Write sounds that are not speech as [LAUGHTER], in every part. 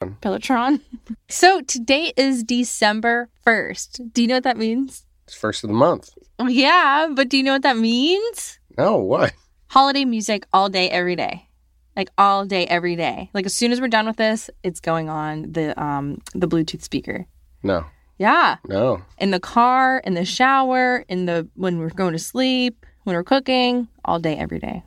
Pelotron. [LAUGHS] So today is December 1st. Do you know what that means? It's first of the month. Yeah, but do you know what that means? No, what? Holiday music all day, every day. Like all day, every day. Like as soon as we're done with this, it's going on the um the Bluetooth speaker. No, Yeah. no. In the car, in the shower, in the when we're going to sleep, when we're cooking, all day, every day.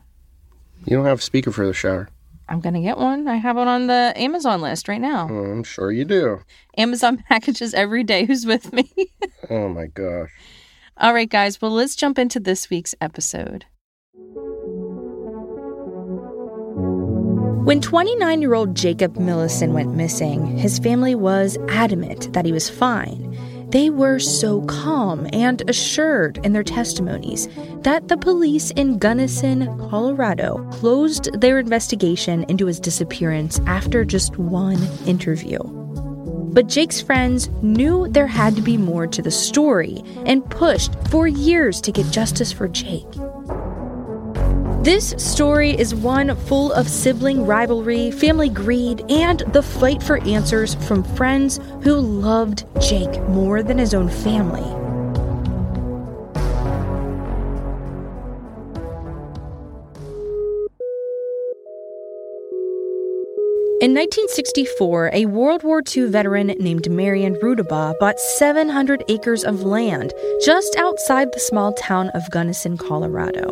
You don't have a speaker for the shower. I'm gonna get one. I have one on the Amazon list right now. Oh, I'm sure you do. Amazon [LAUGHS] packages every day. Who's with me? [LAUGHS] Oh my gosh. All right, guys. Well, let's jump into this week's episode. When 29 year old Jacob Millison went missing, his family was adamant that he was fine. They were so calm and assured in their testimonies that the police in Gunnison, Colorado, closed their investigation into his disappearance after just one interview. But Jake's friends knew there had to be more to the story and pushed for years to get justice for Jake. This story is one full of sibling rivalry, family greed, and the fight for answers from friends who loved Jake more than his own family. In 1964, a World War II veteran named Marion Rudabaugh bought 700 acres of land just outside the small town of Gunnison, Colorado.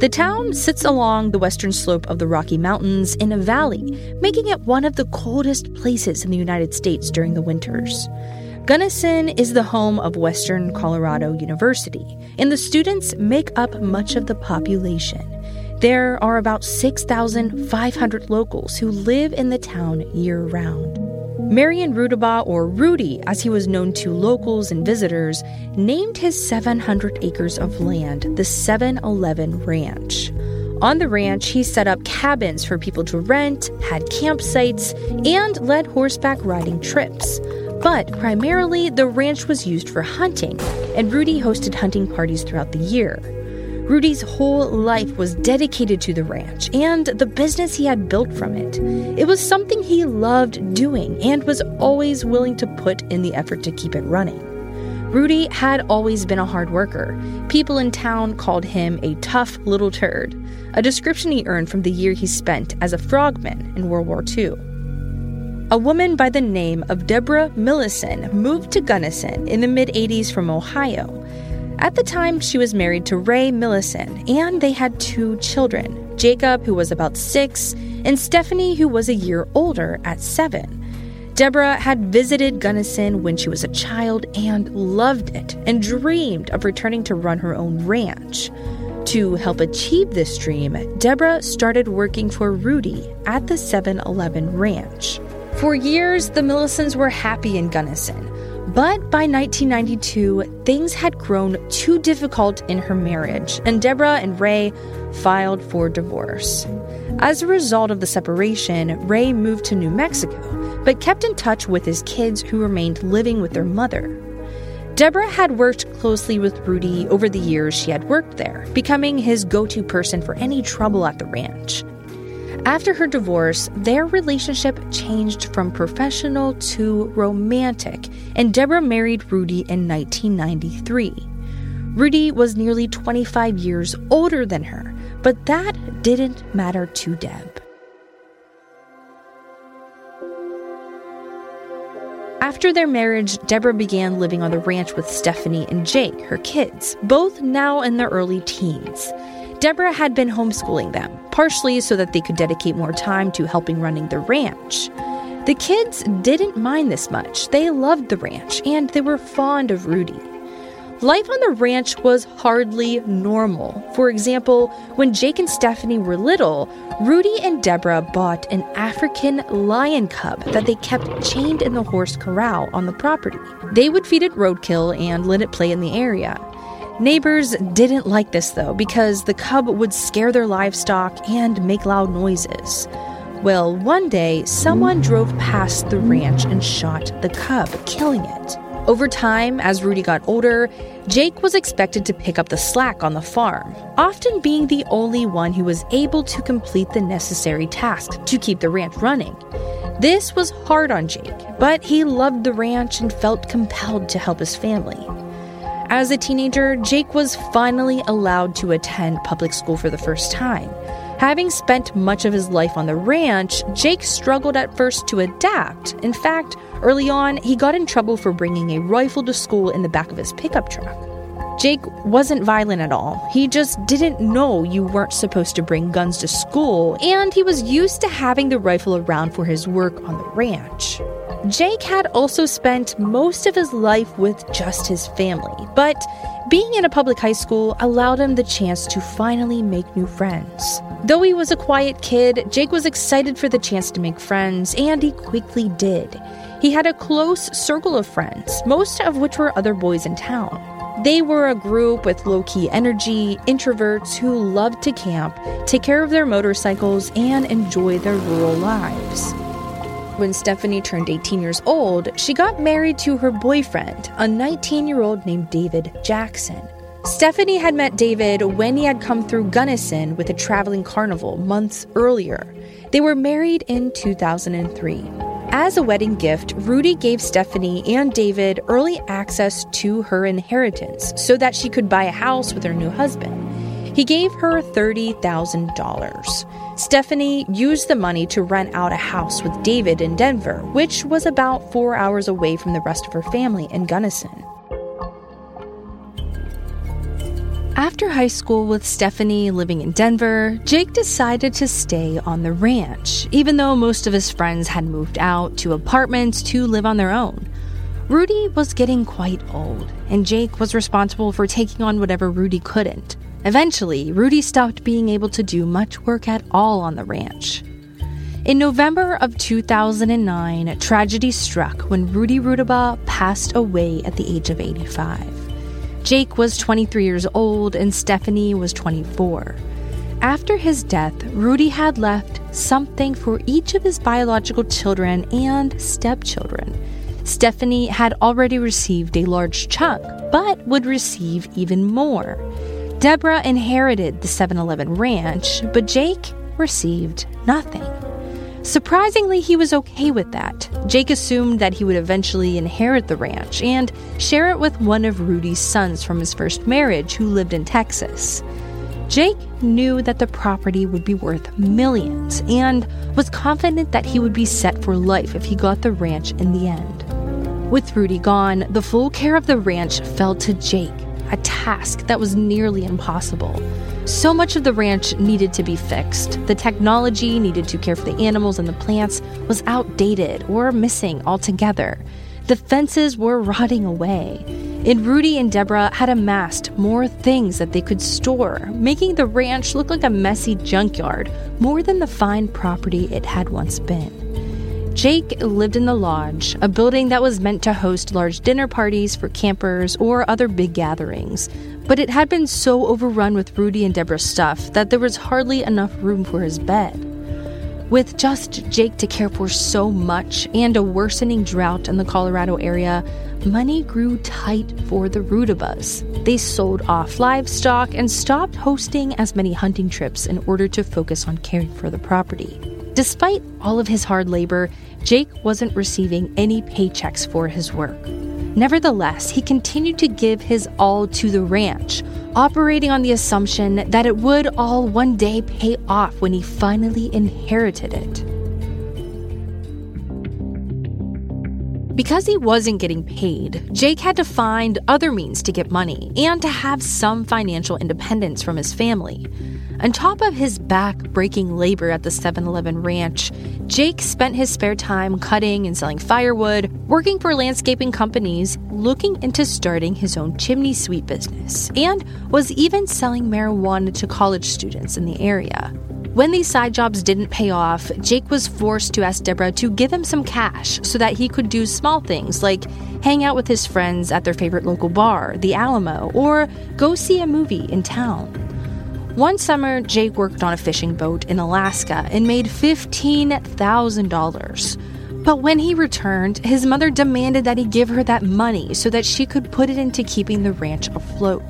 The town sits along the western slope of the Rocky Mountains in a valley, making it one of the coldest places in the United States during the winters. Gunnison is the home of Western Colorado University, and the students make up much of the population. There are about 6,500 locals who live in the town year round. Marion Rudabaugh, or Rudy as he was known to locals and visitors, named his 700 acres of land the 711 Ranch. On the ranch, he set up cabins for people to rent, had campsites, and led horseback riding trips. But primarily, the ranch was used for hunting, and Rudy hosted hunting parties throughout the year. Rudy's whole life was dedicated to the ranch and the business he had built from it. It was something he loved doing and was always willing to put in the effort to keep it running. Rudy had always been a hard worker. People in town called him a tough little turd, a description he earned from the year he spent as a frogman in World War II. A woman by the name of Deborah Millison moved to Gunnison in the mid 80s from Ohio. At the time, she was married to Ray Millison, and they had two children Jacob, who was about six, and Stephanie, who was a year older at seven. Deborah had visited Gunnison when she was a child and loved it and dreamed of returning to run her own ranch. To help achieve this dream, Deborah started working for Rudy at the 7 Eleven Ranch. For years, the Millisons were happy in Gunnison, but by 1992, things had grown too difficult in her marriage, and Deborah and Ray filed for divorce. As a result of the separation, Ray moved to New Mexico, but kept in touch with his kids who remained living with their mother. Deborah had worked closely with Rudy over the years she had worked there, becoming his go to person for any trouble at the ranch. After her divorce, their relationship changed from professional to romantic, and Deborah married Rudy in 1993. Rudy was nearly 25 years older than her, but that didn't matter to Deb. After their marriage, Deborah began living on the ranch with Stephanie and Jake, her kids, both now in their early teens. Deborah had been homeschooling them, partially so that they could dedicate more time to helping running the ranch. The kids didn't mind this much. They loved the ranch and they were fond of Rudy. Life on the ranch was hardly normal. For example, when Jake and Stephanie were little, Rudy and Deborah bought an African lion cub that they kept chained in the horse corral on the property. They would feed it roadkill and let it play in the area. Neighbors didn't like this though because the cub would scare their livestock and make loud noises. Well, one day, someone drove past the ranch and shot the cub, killing it. Over time, as Rudy got older, Jake was expected to pick up the slack on the farm, often being the only one who was able to complete the necessary tasks to keep the ranch running. This was hard on Jake, but he loved the ranch and felt compelled to help his family. As a teenager, Jake was finally allowed to attend public school for the first time. Having spent much of his life on the ranch, Jake struggled at first to adapt. In fact, early on, he got in trouble for bringing a rifle to school in the back of his pickup truck. Jake wasn't violent at all. He just didn't know you weren't supposed to bring guns to school, and he was used to having the rifle around for his work on the ranch. Jake had also spent most of his life with just his family, but being in a public high school allowed him the chance to finally make new friends. Though he was a quiet kid, Jake was excited for the chance to make friends, and he quickly did. He had a close circle of friends, most of which were other boys in town. They were a group with low key energy, introverts who loved to camp, take care of their motorcycles, and enjoy their rural lives. When Stephanie turned 18 years old, she got married to her boyfriend, a 19 year old named David Jackson. Stephanie had met David when he had come through Gunnison with a traveling carnival months earlier. They were married in 2003. As a wedding gift, Rudy gave Stephanie and David early access to her inheritance so that she could buy a house with her new husband. He gave her $30,000. Stephanie used the money to rent out a house with David in Denver, which was about four hours away from the rest of her family in Gunnison. After high school with Stephanie living in Denver, Jake decided to stay on the ranch, even though most of his friends had moved out to apartments to live on their own. Rudy was getting quite old, and Jake was responsible for taking on whatever Rudy couldn't. Eventually, Rudy stopped being able to do much work at all on the ranch. In November of 2009, tragedy struck when Rudy Rudabaugh passed away at the age of 85. Jake was 23 years old and Stephanie was 24. After his death, Rudy had left something for each of his biological children and stepchildren. Stephanie had already received a large chunk, but would receive even more. Deborah inherited the 7 Eleven ranch, but Jake received nothing. Surprisingly, he was okay with that. Jake assumed that he would eventually inherit the ranch and share it with one of Rudy's sons from his first marriage who lived in Texas. Jake knew that the property would be worth millions and was confident that he would be set for life if he got the ranch in the end. With Rudy gone, the full care of the ranch fell to Jake, a task that was nearly impossible. So much of the ranch needed to be fixed. The technology needed to care for the animals and the plants was outdated or missing altogether. The fences were rotting away. And Rudy and Deborah had amassed more things that they could store, making the ranch look like a messy junkyard more than the fine property it had once been. Jake lived in the lodge, a building that was meant to host large dinner parties for campers or other big gatherings. But it had been so overrun with Rudy and Deborah's stuff that there was hardly enough room for his bed. With just Jake to care for so much and a worsening drought in the Colorado area, money grew tight for the Rudabaughs. They sold off livestock and stopped hosting as many hunting trips in order to focus on caring for the property. Despite all of his hard labor, Jake wasn't receiving any paychecks for his work. Nevertheless, he continued to give his all to the ranch, operating on the assumption that it would all one day pay off when he finally inherited it. Because he wasn't getting paid, Jake had to find other means to get money and to have some financial independence from his family. On top of his back breaking labor at the 7 Eleven ranch, Jake spent his spare time cutting and selling firewood, working for landscaping companies, looking into starting his own chimney sweep business, and was even selling marijuana to college students in the area. When these side jobs didn't pay off, Jake was forced to ask Deborah to give him some cash so that he could do small things like hang out with his friends at their favorite local bar, the Alamo, or go see a movie in town. One summer, Jake worked on a fishing boat in Alaska and made $15,000. But when he returned, his mother demanded that he give her that money so that she could put it into keeping the ranch afloat.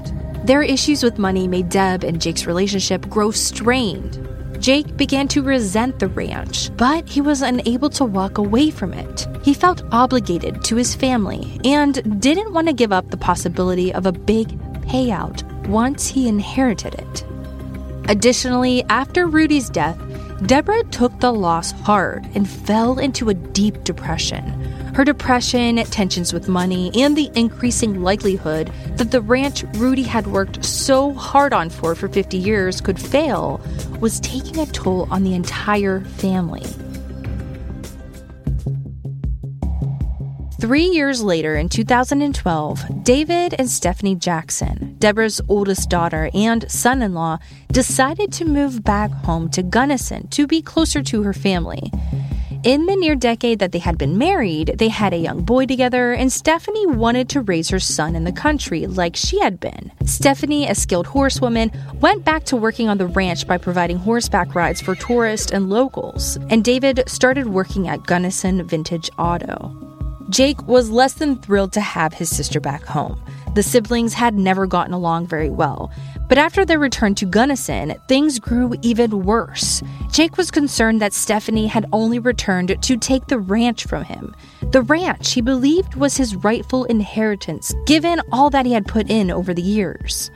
Their issues with money made Deb and Jake's relationship grow strained. Jake began to resent the ranch, but he was unable to walk away from it. He felt obligated to his family and didn't want to give up the possibility of a big payout once he inherited it. Additionally, after Rudy's death, Deborah took the loss hard and fell into a deep depression. Her depression, tensions with money, and the increasing likelihood that the ranch Rudy had worked so hard on for for 50 years could fail was taking a toll on the entire family. Three years later, in 2012, David and Stephanie Jackson, Deborah's oldest daughter and son in law, decided to move back home to Gunnison to be closer to her family. In the near decade that they had been married, they had a young boy together, and Stephanie wanted to raise her son in the country like she had been. Stephanie, a skilled horsewoman, went back to working on the ranch by providing horseback rides for tourists and locals, and David started working at Gunnison Vintage Auto. Jake was less than thrilled to have his sister back home. The siblings had never gotten along very well. But after their return to Gunnison, things grew even worse. Jake was concerned that Stephanie had only returned to take the ranch from him. The ranch he believed was his rightful inheritance, given all that he had put in over the years.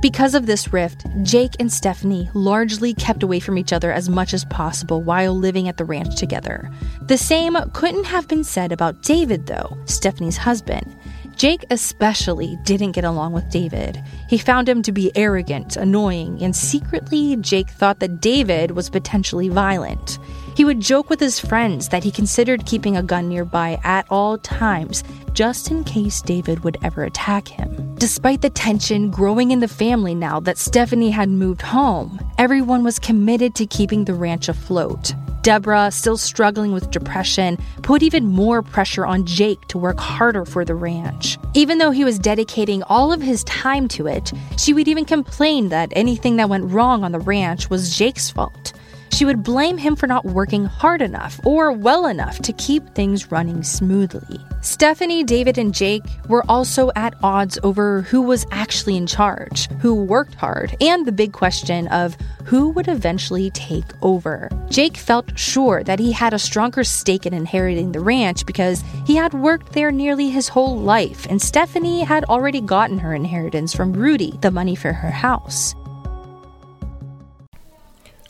Because of this rift, Jake and Stephanie largely kept away from each other as much as possible while living at the ranch together. The same couldn't have been said about David, though, Stephanie's husband. Jake especially didn't get along with David. He found him to be arrogant, annoying, and secretly, Jake thought that David was potentially violent. He would joke with his friends that he considered keeping a gun nearby at all times, just in case David would ever attack him. Despite the tension growing in the family now that Stephanie had moved home, everyone was committed to keeping the ranch afloat. Deborah, still struggling with depression, put even more pressure on Jake to work harder for the ranch. Even though he was dedicating all of his time to it, she would even complain that anything that went wrong on the ranch was Jake's fault. She would blame him for not working hard enough or well enough to keep things running smoothly. Stephanie, David, and Jake were also at odds over who was actually in charge, who worked hard, and the big question of who would eventually take over. Jake felt sure that he had a stronger stake in inheriting the ranch because he had worked there nearly his whole life, and Stephanie had already gotten her inheritance from Rudy, the money for her house.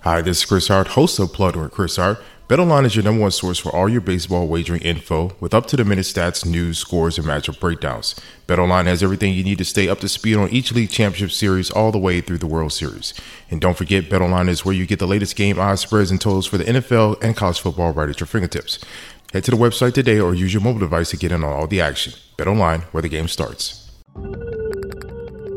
Hi, this is Chris Hart, host of Plugged with Chris Hart. BetOnline is your number one source for all your baseball wagering info with up to the minute stats, news, scores, and matchup breakdowns. BetOnline has everything you need to stay up to speed on each league championship series all the way through the World Series. And don't forget, BetOnline is where you get the latest game odds, spreads, and totals for the NFL and college football right at your fingertips. Head to the website today or use your mobile device to get in on all the action. BetOnline, where the game starts.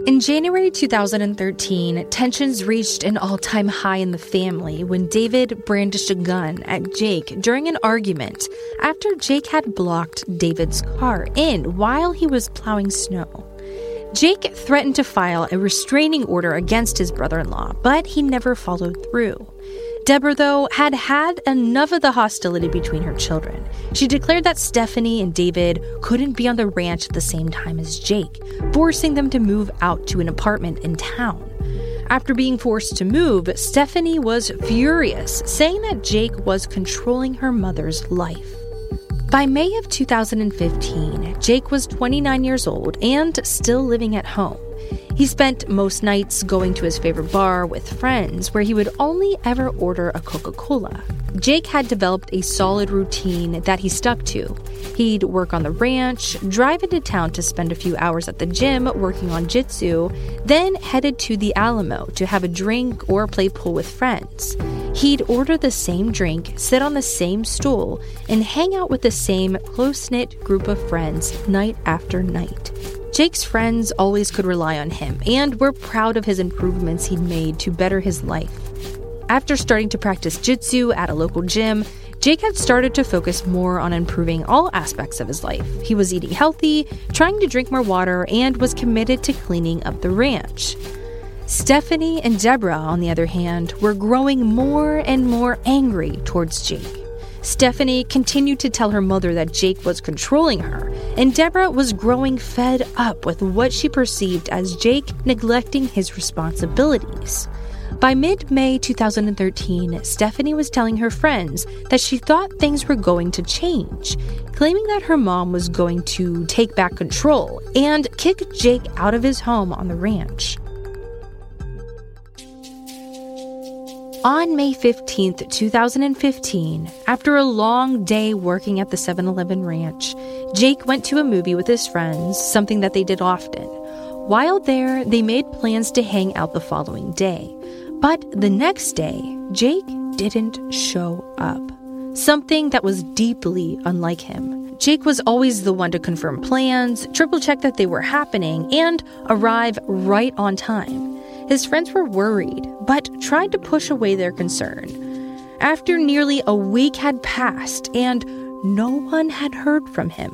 In January 2013, tensions reached an all time high in the family when David brandished a gun at Jake during an argument after Jake had blocked David's car in while he was plowing snow. Jake threatened to file a restraining order against his brother in law, but he never followed through. Deborah, though, had had enough of the hostility between her children. She declared that Stephanie and David couldn't be on the ranch at the same time as Jake, forcing them to move out to an apartment in town. After being forced to move, Stephanie was furious, saying that Jake was controlling her mother's life. By May of 2015, Jake was 29 years old and still living at home. He spent most nights going to his favorite bar with friends where he would only ever order a Coca Cola. Jake had developed a solid routine that he stuck to. He'd work on the ranch, drive into town to spend a few hours at the gym working on jitsu, then headed to the Alamo to have a drink or play pool with friends. He'd order the same drink, sit on the same stool, and hang out with the same close knit group of friends night after night. Jake's friends always could rely on him and were proud of his improvements he'd made to better his life. After starting to practice jitsu at a local gym, Jake had started to focus more on improving all aspects of his life. He was eating healthy, trying to drink more water, and was committed to cleaning up the ranch. Stephanie and Deborah, on the other hand, were growing more and more angry towards Jake. Stephanie continued to tell her mother that Jake was controlling her, and Deborah was growing fed up with what she perceived as Jake neglecting his responsibilities. By mid May 2013, Stephanie was telling her friends that she thought things were going to change, claiming that her mom was going to take back control and kick Jake out of his home on the ranch. On May 15, 2015, after a long day working at the 7 Eleven ranch, Jake went to a movie with his friends, something that they did often. While there, they made plans to hang out the following day. But the next day, Jake didn't show up. Something that was deeply unlike him. Jake was always the one to confirm plans, triple check that they were happening, and arrive right on time. His friends were worried, but tried to push away their concern. After nearly a week had passed and no one had heard from him,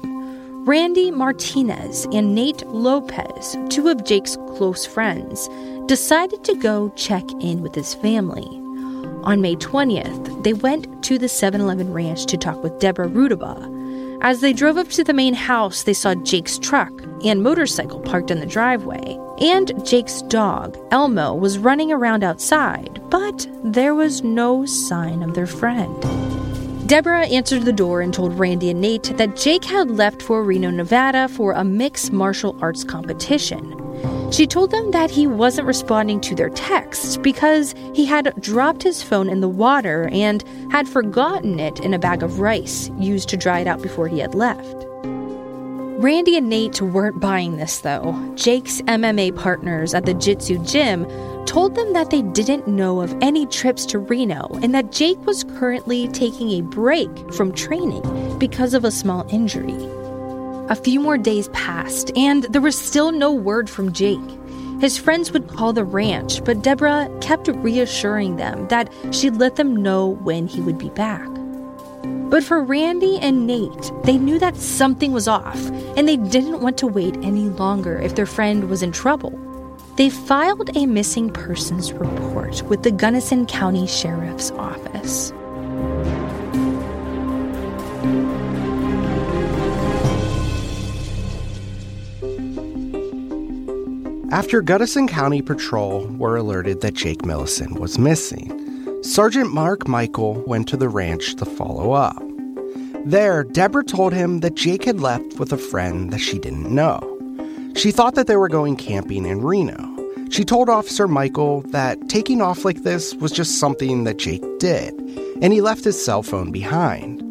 Randy Martinez and Nate Lopez, two of Jake's close friends, decided to go check in with his family. On May 20th, they went to the 7 Eleven ranch to talk with Deborah Rudabaugh. As they drove up to the main house, they saw Jake's truck and motorcycle parked in the driveway. And Jake's dog, Elmo, was running around outside, but there was no sign of their friend. Deborah answered the door and told Randy and Nate that Jake had left for Reno, Nevada for a mixed martial arts competition. She told them that he wasn't responding to their texts because he had dropped his phone in the water and had forgotten it in a bag of rice used to dry it out before he had left. Randy and Nate weren't buying this though. Jake's MMA partners at the Jitsu gym told them that they didn't know of any trips to Reno and that Jake was currently taking a break from training because of a small injury. A few more days passed, and there was still no word from Jake. His friends would call the ranch, but Deborah kept reassuring them that she'd let them know when he would be back. But for Randy and Nate, they knew that something was off, and they didn't want to wait any longer if their friend was in trouble. They filed a missing persons report with the Gunnison County Sheriff's Office. After Gunnison County Patrol were alerted that Jake Millison was missing, Sergeant Mark Michael went to the ranch to follow up. There, Deborah told him that Jake had left with a friend that she didn't know. She thought that they were going camping in Reno. She told Officer Michael that taking off like this was just something that Jake did, and he left his cell phone behind.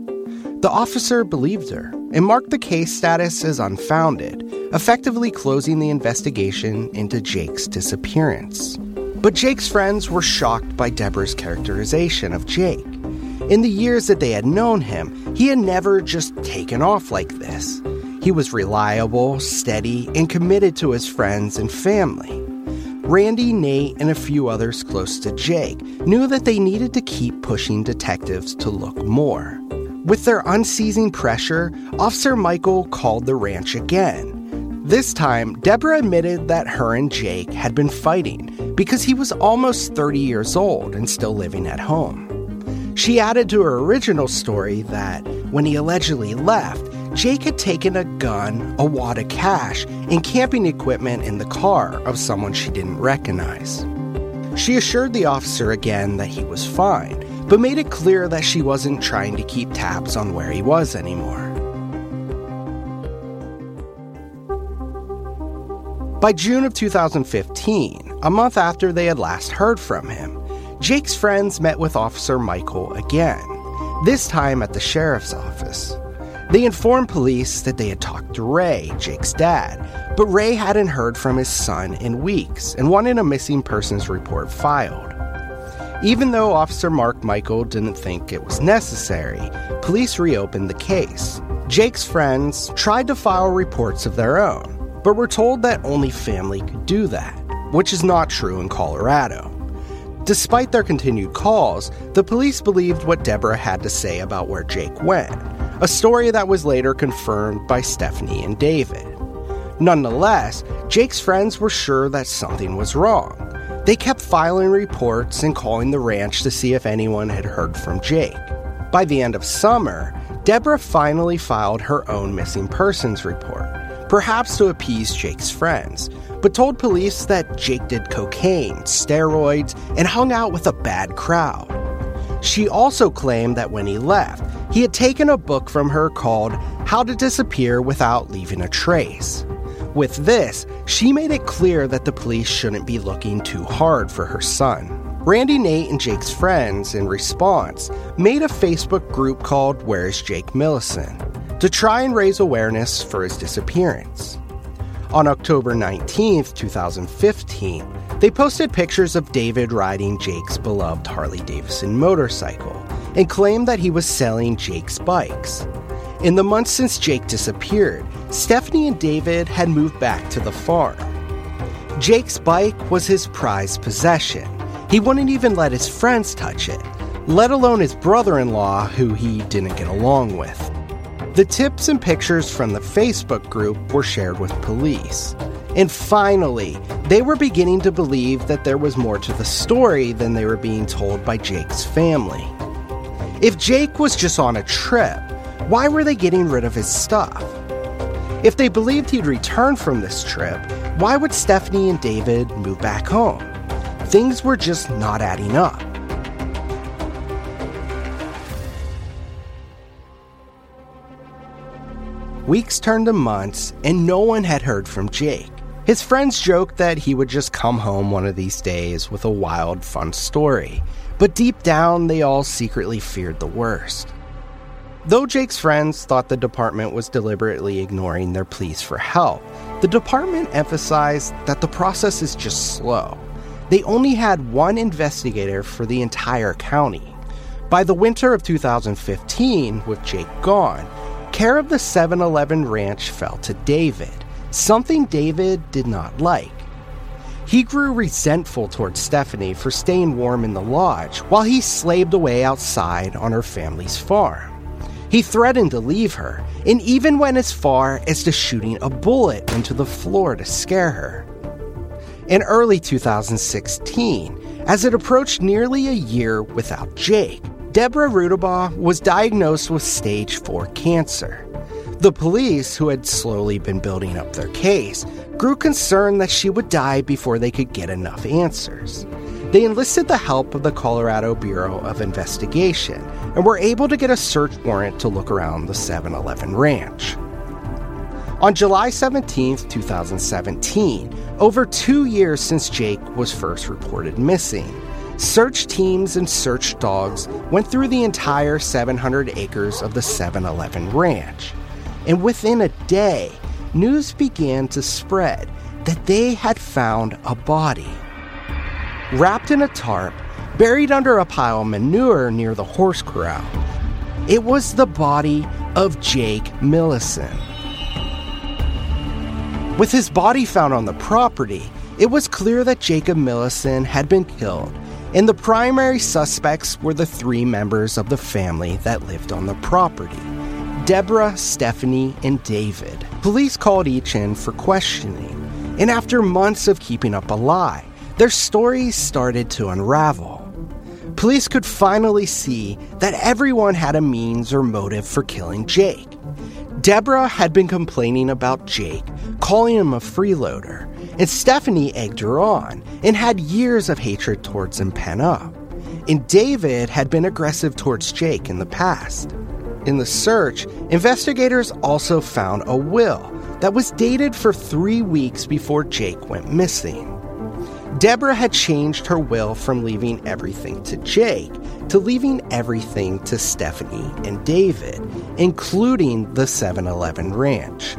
The officer believed her and marked the case status as unfounded, effectively closing the investigation into Jake's disappearance. But Jake's friends were shocked by Deborah's characterization of Jake. In the years that they had known him, he had never just taken off like this. He was reliable, steady, and committed to his friends and family. Randy, Nate, and a few others close to Jake knew that they needed to keep pushing detectives to look more. With their unceasing pressure, Officer Michael called the ranch again this time, Deborah admitted that her and Jake had been fighting because he was almost 30 years old and still living at home. She added to her original story that when he allegedly left, Jake had taken a gun, a wad of cash, and camping equipment in the car of someone she didn't recognize. She assured the officer again that he was fine, but made it clear that she wasn't trying to keep tabs on where he was anymore. By June of 2015, a month after they had last heard from him, Jake's friends met with Officer Michael again, this time at the sheriff's office. They informed police that they had talked to Ray, Jake's dad, but Ray hadn't heard from his son in weeks and wanted a missing persons report filed. Even though Officer Mark Michael didn't think it was necessary, police reopened the case. Jake's friends tried to file reports of their own, but we're told that only family could do that, which is not true in Colorado. Despite their continued calls, the police believed what Deborah had to say about where Jake went, a story that was later confirmed by Stephanie and David. Nonetheless, Jake's friends were sure that something was wrong. They kept filing reports and calling the ranch to see if anyone had heard from Jake. By the end of summer, Deborah finally filed her own missing persons report, perhaps to appease Jake's friends, but told police that Jake did cocaine, steroids, and hung out with a bad crowd. She also claimed that when he left, he had taken a book from her called How to Disappear Without Leaving a Trace. With this, she made it clear that the police shouldn't be looking too hard for her son. Randy Nate and Jake's friends, in response, made a Facebook group called Where's Jake Millison to try and raise awareness for his disappearance. On October 19, 2015, they posted pictures of David riding Jake's beloved Harley Davidson motorcycle and claimed that he was selling Jake's bikes. In the months since Jake disappeared, Stephanie and David had moved back to the farm. Jake's bike was his prized possession. He wouldn't even let his friends touch it, let alone his brother in law, who he didn't get along with. The tips and pictures from the Facebook group were shared with police. And finally, they were beginning to believe that there was more to the story than they were being told by Jake's family. If Jake was just on a trip, why were they getting rid of his stuff? If they believed he'd return from this trip, why would Stephanie and David move back home? Things were just not adding up. Weeks turned to months, and no one had heard from Jake. His friends joked that he would just come home one of these days with a wild, fun story, but deep down, they all secretly feared the worst. Though Jake's friends thought the department was deliberately ignoring their pleas for help, the department emphasized that the process is just slow. They only had one investigator for the entire county. By the winter of 2015, with Jake gone, care of the 7 Eleven ranch fell to David, something David did not like. He grew resentful towards Stephanie for staying warm in the lodge while he slaved away outside on her family's farm. He threatened to leave her and even went as far as to shooting a bullet into the floor to scare her. In early 2016, as it approached nearly a year without Jake, Deborah Rudabaugh was diagnosed with stage 4 cancer. The police, who had slowly been building up their case, grew concerned that she would die before they could get enough answers. They enlisted the help of the Colorado Bureau of Investigation and were able to get a search warrant to look around the 7 Eleven ranch. On July 17, 2017, over two years since Jake was first reported missing, search teams and search dogs went through the entire 700 acres of the 7 Eleven ranch. And within a day, news began to spread that they had found a body wrapped in a tarp, buried under a pile of manure near the horse corral. It was the body of Jake Millison. With his body found on the property, it was clear that Jacob Millison had been killed, and the primary suspects were the three members of the family that lived on the property Deborah, Stephanie, and David. Police called each in for questioning, and after months of keeping up a lie, their stories started to unravel. Police could finally see that everyone had a means or motive for killing Jake. Deborah had been complaining about Jake, calling him a freeloader, and Stephanie egged her on and had years of hatred towards him pent up. And David had been aggressive towards Jake in the past. In the search, investigators also found a will that was dated for three weeks before Jake went missing. Deborah had changed her will from leaving everything to Jake to leaving everything to Stephanie and David, including the 7 Eleven ranch.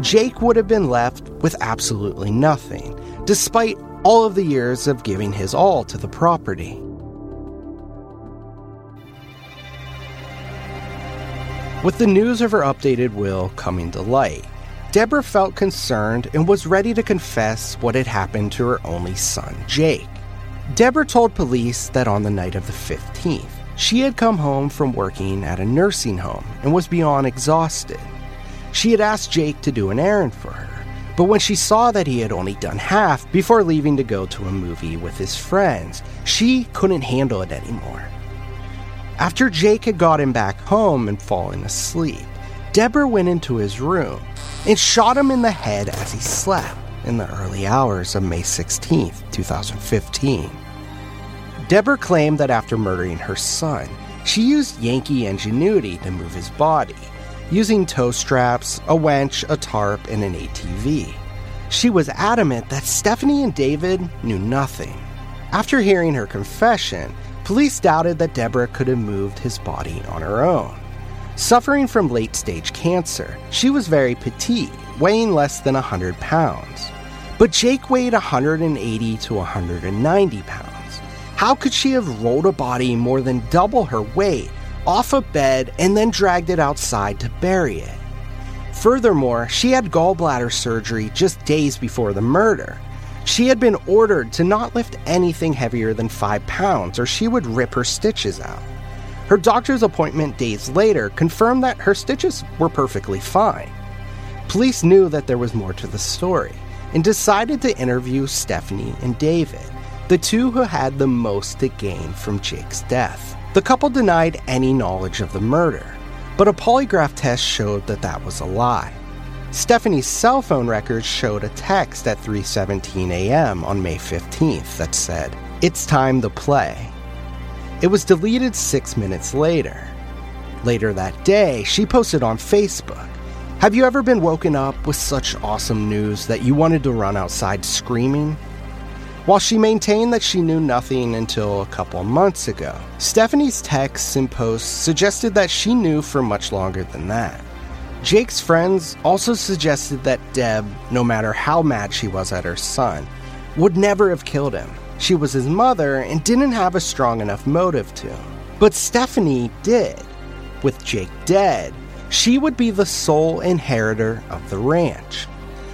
Jake would have been left with absolutely nothing, despite all of the years of giving his all to the property. With the news of her updated will coming to light, Deborah felt concerned and was ready to confess what had happened to her only son, Jake. Deborah told police that on the night of the 15th, she had come home from working at a nursing home and was beyond exhausted. She had asked Jake to do an errand for her, but when she saw that he had only done half before leaving to go to a movie with his friends, she couldn't handle it anymore. After Jake had gotten back home and fallen asleep, Deborah went into his room and shot him in the head as he slept in the early hours of May 16, 2015. Deborah claimed that after murdering her son, she used Yankee ingenuity to move his body, using tow straps, a winch, a tarp, and an ATV. She was adamant that Stephanie and David knew nothing. After hearing her confession, police doubted that Deborah could have moved his body on her own. Suffering from late stage cancer, she was very petite, weighing less than 100 pounds. But Jake weighed 180 to 190 pounds. How could she have rolled a body more than double her weight off a bed and then dragged it outside to bury it? Furthermore, she had gallbladder surgery just days before the murder. She had been ordered to not lift anything heavier than 5 pounds or she would rip her stitches out. Her doctor's appointment days later confirmed that her stitches were perfectly fine. Police knew that there was more to the story and decided to interview Stephanie and David, the two who had the most to gain from Jake's death. The couple denied any knowledge of the murder, but a polygraph test showed that that was a lie. Stephanie's cell phone records showed a text at 3:17 a.m. on May 15th that said, "It's time to play." It was deleted 6 minutes later. Later that day, she posted on Facebook, "Have you ever been woken up with such awesome news that you wanted to run outside screaming?" While she maintained that she knew nothing until a couple months ago, Stephanie's texts and posts suggested that she knew for much longer than that. Jake's friends also suggested that Deb, no matter how mad she was at her son, would never have killed him. She was his mother and didn't have a strong enough motive to. But Stephanie did. With Jake dead, she would be the sole inheritor of the ranch.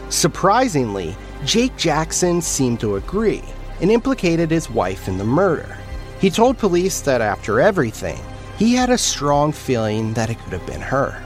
Surprisingly, Jake Jackson seemed to agree and implicated his wife in the murder. He told police that after everything, he had a strong feeling that it could have been her.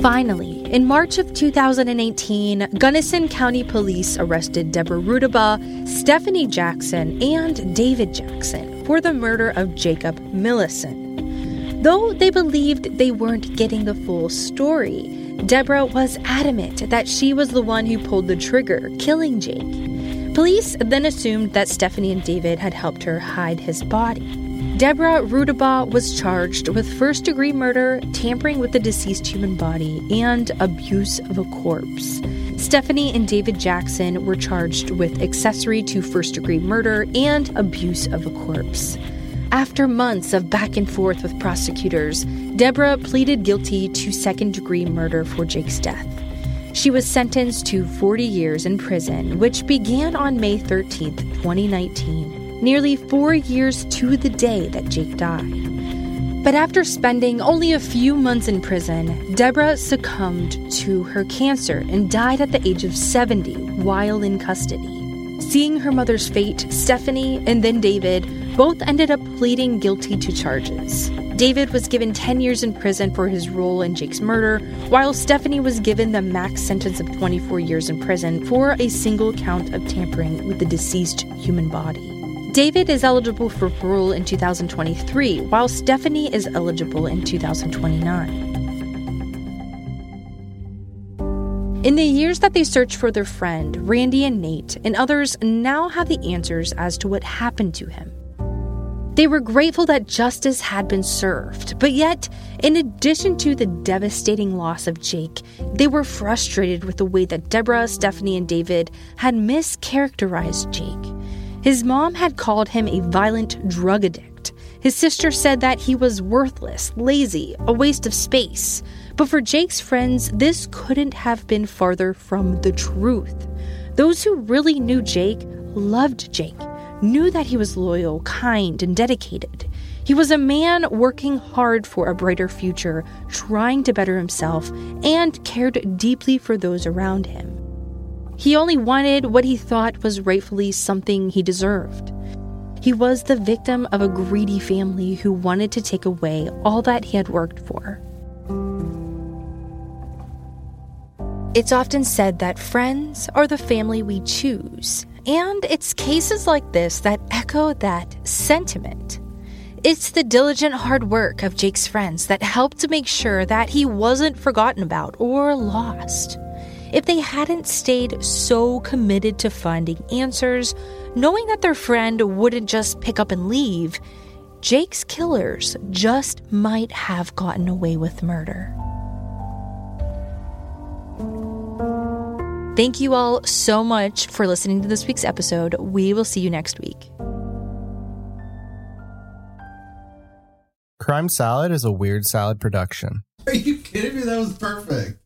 Finally, in March of 2018, Gunnison County Police arrested Deborah Rudabaugh, Stephanie Jackson, and David Jackson for the murder of Jacob Millison. Though they believed they weren't getting the full story, Deborah was adamant that she was the one who pulled the trigger, killing Jake. Police then assumed that Stephanie and David had helped her hide his body. Deborah Rudabaugh was charged with first degree murder, tampering with the deceased human body, and abuse of a corpse. Stephanie and David Jackson were charged with accessory to first degree murder and abuse of a corpse. After months of back and forth with prosecutors, Deborah pleaded guilty to second degree murder for Jake's death. She was sentenced to 40 years in prison, which began on May 13, 2019 nearly four years to the day that Jake died. But after spending only a few months in prison, Deborah succumbed to her cancer and died at the age of 70 while in custody. Seeing her mother's fate, Stephanie and then David both ended up pleading guilty to charges. David was given 10 years in prison for his role in Jake's murder, while Stephanie was given the max sentence of 24 years in prison for a single count of tampering with the deceased human body. David is eligible for parole in 2023, while Stephanie is eligible in 2029. In the years that they search for their friend, Randy and Nate and others now have the answers as to what happened to him. They were grateful that justice had been served, but yet, in addition to the devastating loss of Jake, they were frustrated with the way that Deborah, Stephanie, and David had mischaracterized Jake. His mom had called him a violent drug addict. His sister said that he was worthless, lazy, a waste of space. But for Jake's friends, this couldn't have been farther from the truth. Those who really knew Jake loved Jake, knew that he was loyal, kind, and dedicated. He was a man working hard for a brighter future, trying to better himself, and cared deeply for those around him. He only wanted what he thought was rightfully something he deserved. He was the victim of a greedy family who wanted to take away all that he had worked for. It's often said that friends are the family we choose, And it's cases like this that echo that sentiment. It's the diligent hard work of Jake's friends that helped to make sure that he wasn't forgotten about or lost. If they hadn't stayed so committed to finding answers, knowing that their friend wouldn't just pick up and leave, Jake's killers just might have gotten away with murder. Thank you all so much for listening to this week's episode. We will see you next week. Crime Salad is a weird salad production. Are you kidding me? That was perfect.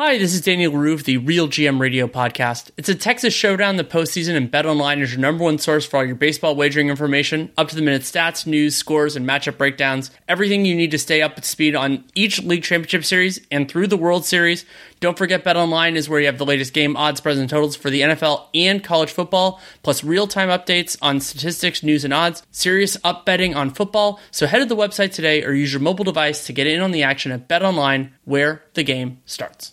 Hi, this is Daniel Roof, the Real GM Radio Podcast. It's a Texas showdown the postseason, and BetOnline is your number one source for all your baseball wagering information, up to the minute stats, news, scores, and matchup breakdowns. Everything you need to stay up to speed on each league championship series and through the World Series. Don't forget, BetOnline is where you have the latest game odds, spreads, and totals for the NFL and college football, plus real time updates on statistics, news, and odds. Serious up betting on football. So head to the website today or use your mobile device to get in on the action at BetOnline, where the game starts.